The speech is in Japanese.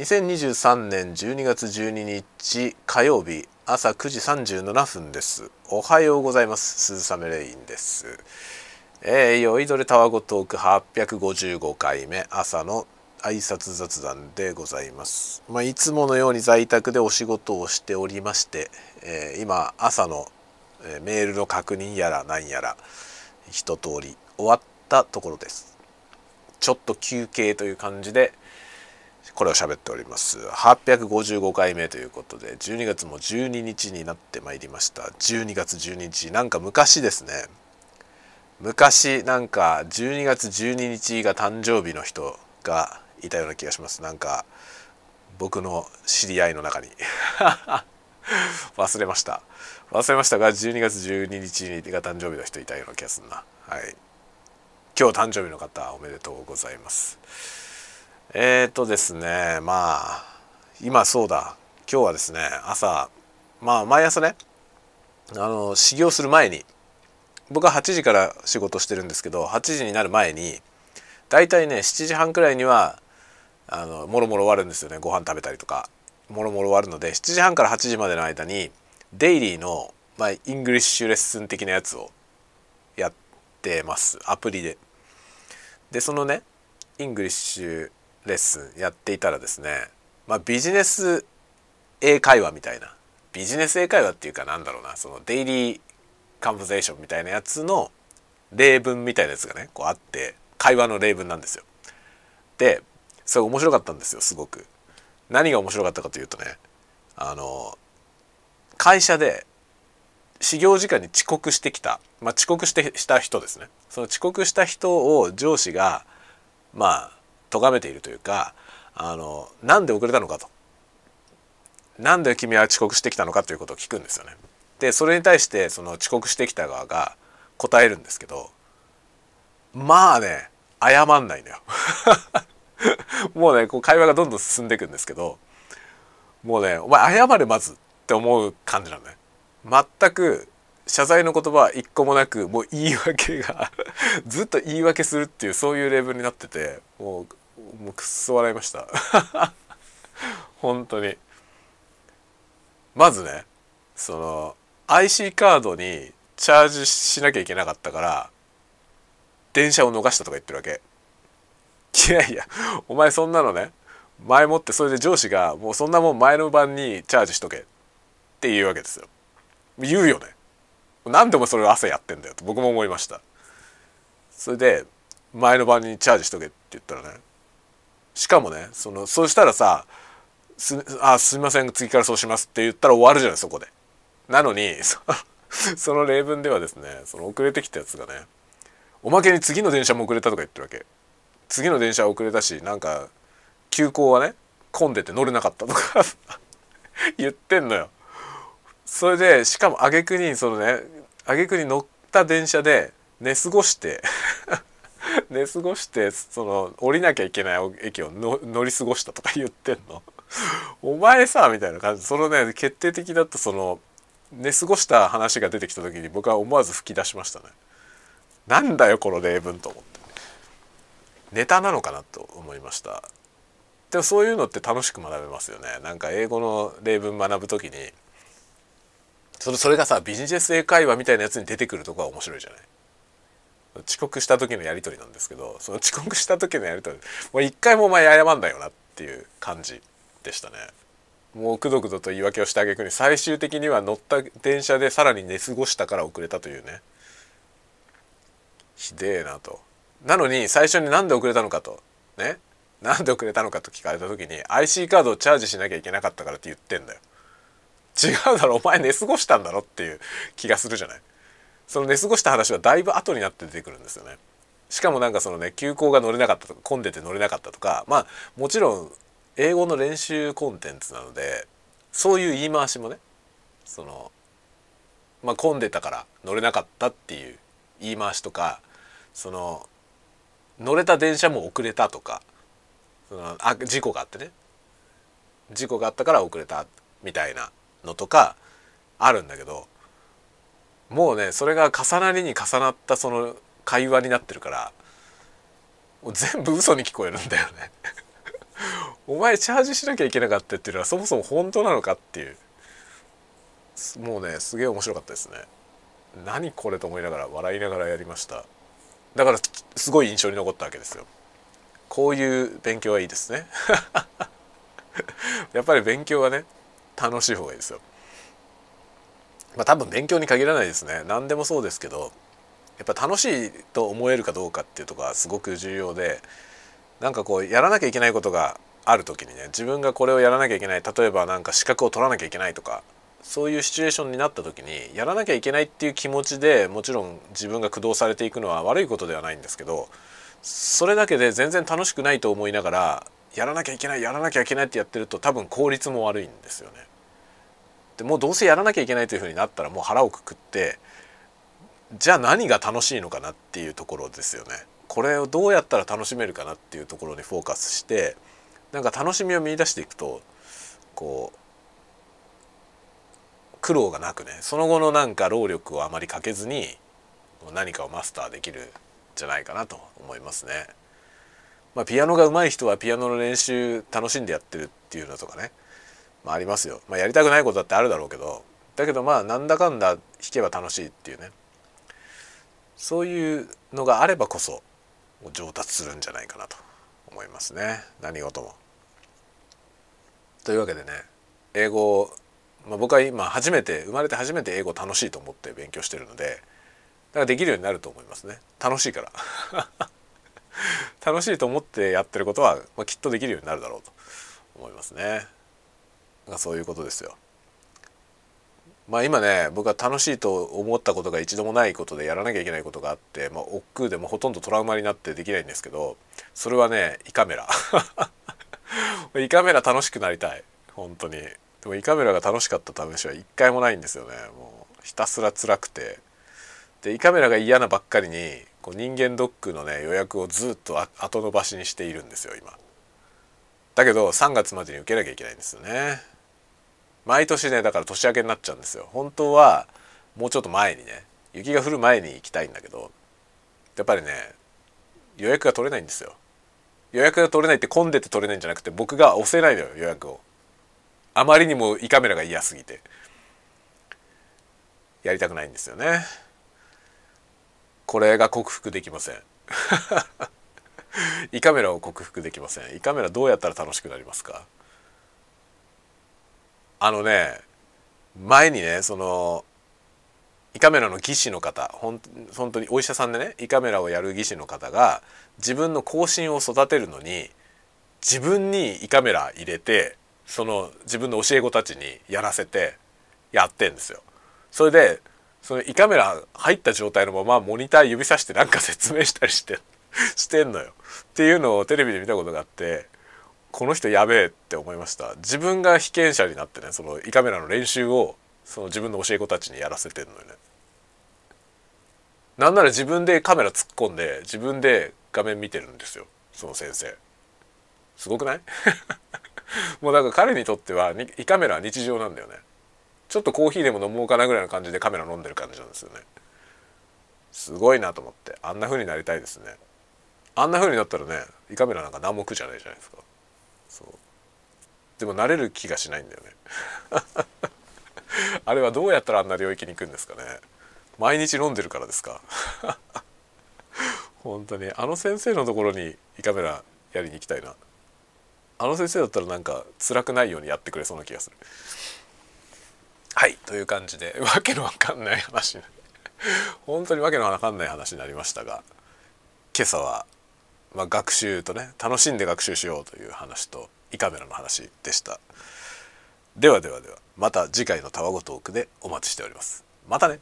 2023年12月12日火曜日朝9時37分です。おはようございます。鈴雨レインです。えー、酔いどれたわごトーク855回目朝の挨拶雑談でございます。まあ、いつものように在宅でお仕事をしておりまして、えー、今朝の、メールの確認やら何やら一通り終わったところです。ちょっと休憩という感じでこれを喋っております。855回目ということで12月も12日になってまいりました。12月12日なんか昔ですね。昔なんか12月12日が誕生日の人がいたような気がします。なんか僕の知り合いの中に。忘れました。忘れましたが12月12日が誕生日の人いたような気がするな。はい。今日誕生日の方おめでとうございます。えっ、ー、とですねまあ今そうだ。今日はですね朝まあ毎朝ねあの始業する前に僕は8時から仕事してるんですけど8時になる前にだいたいね7時半くらいにはあのもろもろ終わるんですよね。ご飯食べたりとかもろもろ終わるので7時半から8時までの間にデイリーの、まあ、 English lesson 的なやつをやってます。アプリで。でそのね English lesson やっていたらですね、まあ、ビジネス英会話みたいなビジネス英会話っていうかなんだろうなその daily conversation みたいなやつの例文みたいなやつがねこうあって会話の例文なんですよ。でそれ面白かったんですよすごく。何が面白かったかというとねあの会社で始業時間に遅刻してきた、まあ、遅刻してした人ですねその遅刻した人を上司がまあ咎めているというかあのなんで遅れたのかとなんで君は遅刻してきたのかということを聞くんですよね。でそれに対してその遅刻してきた側が答えるんですけどまあね謝んないのよ。もうねこう会話がどんどん進んでいくんですけどもうねお前謝れまずって思う感じなのね。全く謝罪の言葉は一個もなくもう言い訳が ずっと言い訳するっていうそういうレベルになっててもうもうくっそ笑いました。本当に。まずねその IC カードにチャージしなきゃいけなかったから電車を逃したとか言ってるわけ。いやいやお前そんなのね前もってそれで上司がもうそんなもん前の晩にチャージしとけ。っていうわけですよ。言うよね。何でもそれを朝やってんだよと僕も思いました。それで前の晩にチャージしとけって言ったらねしかもねそのそうしたらさ「すあすみません次からそうします」って言ったら終わるじゃないそこで。なのにその例文ではですねその遅れてきたやつがねおまけに次の電車も遅れたとか言ってるわけ次の電車遅れたしなんか急行はね混んでて乗れなかったとか 言ってんのよ。それでしかも挙句にそのね挙句に乗った電車で寝過ごして寝過ごしてその降りなきゃいけない駅を乗り過ごしたとか言ってんの？お前さみたいな感じ。そのね決定的だったその寝過ごした話が出てきた時に僕は思わず吹き出しましたね。なんだよこの例文と思って。ネタなのかなと思いました。でもそういうのって楽しく学べますよね。なんか英語の例文学ぶ時にそれそれがさビジネス英会話みたいなやつに出てくるとこは面白いじゃない？遅刻した時のやり取りなんですけどその遅刻した時のやり取りもう一回もお前謝んだよなっていう感じでしたね。もうくどくどと言い訳をしてあげくに最終的には乗った電車でさらに寝過ごしたから遅れたというね。ひでえなと。なのに最初に何で遅れたのかと。ね。なんで遅れたのかと聞かれた時に IC カードをチャージしなきゃいけなかったからって言ってんだよ。違うだろ。お前寝過ごしたんだろっていう気がするじゃない。その寝過ごした話はだいぶ後になって出てくるんですよね。しかもなんかそのね急行が乗れなかったとか混んでて乗れなかったとかまあもちろん英語の練習コンテンツなのでそういう言い回しもねそのまあ混んでたから乗れなかったっていう言い回しとかその乗れた電車も遅れたとかそのあ事故があってね事故があったから遅れたみたいなのとかあるんだけどもうねそれが重なりに重なったその会話になってるからもう全部嘘に聞こえるんだよね。お前チャージしなきゃいけなかったっていうのはそもそも本当なのかっていう。もうねすげえ面白かったですね。何これと思いながら笑いながらやりました。だからすごい印象に残ったわけですよ。こういう勉強はいいですね。やっぱり勉強はね楽しい方がいいですよ。まあ多分勉強に限らないですね何でもそうですけどやっぱ楽しいと思えるかどうかっていうとこはすごく重要でなんかこうやらなきゃいけないことがある時にね自分がこれをやらなきゃいけない例えばなんか資格を取らなきゃいけないとかそういうシチュエーションになった時にやらなきゃいけないっていう気持ちでもちろん自分が駆動されていくのは悪いことではないんですけどそれだけで全然楽しくないと思いながらやらなきゃいけないやらなきゃいけないってやってると多分効率も悪いんですよね。でもうどうせやらなきゃいけないというふうになったらもう腹をくくってじゃあ何が楽しいのかなっていうところですよね。これをどうやったら楽しめるかなっていうところにフォーカスしてなんか楽しみを見出していくとこう苦労がなくねその後のなんか労力をあまりかけずに何かをマスターできるんじゃないかなと思いますね。まあ、ピアノが上手い人はピアノの練習楽しんでやってるっていうのとかね、まあ、ありますよ。まあ、やりたくないことだってあるだろうけど。だけどまあなんだかんだ弾けば楽しいっていうね。そういうのがあればこそ上達するんじゃないかなと思いますね。何事も。というわけでね英語まあ、僕は今初めて生まれて初めて英語楽しいと思って勉強してるのでだからできるようになると思いますね。楽しいから。楽しいと思ってやってることは、まあ、きっとできるようになるだろうと思いますね。まそういうことですよ。まあ今ね僕は楽しいと思ったことが一度もないことでやらなきゃいけないことがあって、まあ、億劫でもほとんどトラウマになってできないんですけどそれはね胃カメラ。胃カメラ楽しくなりたい。本当に。でも胃カメラが楽しかった試しは一回もないんですよね。もうひたすら辛くて。で胃カメラが嫌なばっかりにこう人間ドックのね予約をずっと後延ばしにしているんですよ今。だけど3月までに受けなきゃいけないんですよね。毎年ねだから年明けになっちゃうんですよ。本当はもうちょっと前にね雪が降る前に行きたいんだけどやっぱりね予約が取れないんですよ。予約が取れないって混んでて取れないんじゃなくて僕が押せないのよ予約を。あまりにも胃カメラが嫌すぎて。やりたくないんですよね。これが克服できません。胃カメラを克服できません。胃カメラどうやったら楽しくなりますか？あのね前にねその胃カメラの技師の方本当にお医者さんでね胃カメラをやる技師の方が自分の後進を育てるのに自分に胃カメラ入れてその自分の教え子たちにやらせてやってんですよ。それでその胃カメラ入った状態のままモニター指さしてなんか説明したりしてしてんのよ。っていうのをテレビで見たことがあってこの人やべえって思いました。自分が被験者になってねその胃カメラの練習をその自分の教え子たちにやらせてんのよね。なんなら自分でカメラ突っ込んで自分で画面見てるんですよ。その先生。すごくない？もうだか彼にとっては胃カメラは日常なんだよね。ちょっとコーヒーでも飲もうかなぐらいの感じでカメラ飲んでる感じなんですよね。すごいなと思って。あんな風になりたいですね。あんな風になったらね胃カメラなんか何も苦じゃないじゃないですか。そう。でも慣れる気がしないんだよね。あれはどうやったらあんな領域に行くんですかね。毎日飲んでるからですか。本当に。あの先生のところに胃カメラやりに行きたいな。あの先生だったらなんか辛くないようにやってくれそうな気がする。はいという感じでわけのわかんない話。本当にわけのわかんない話になりましたが今朝は、まあ、学習とね楽しんで学習しようという話と胃カメラの話でした。ではではではまた次回のたわごトークでお待ちしております。またね。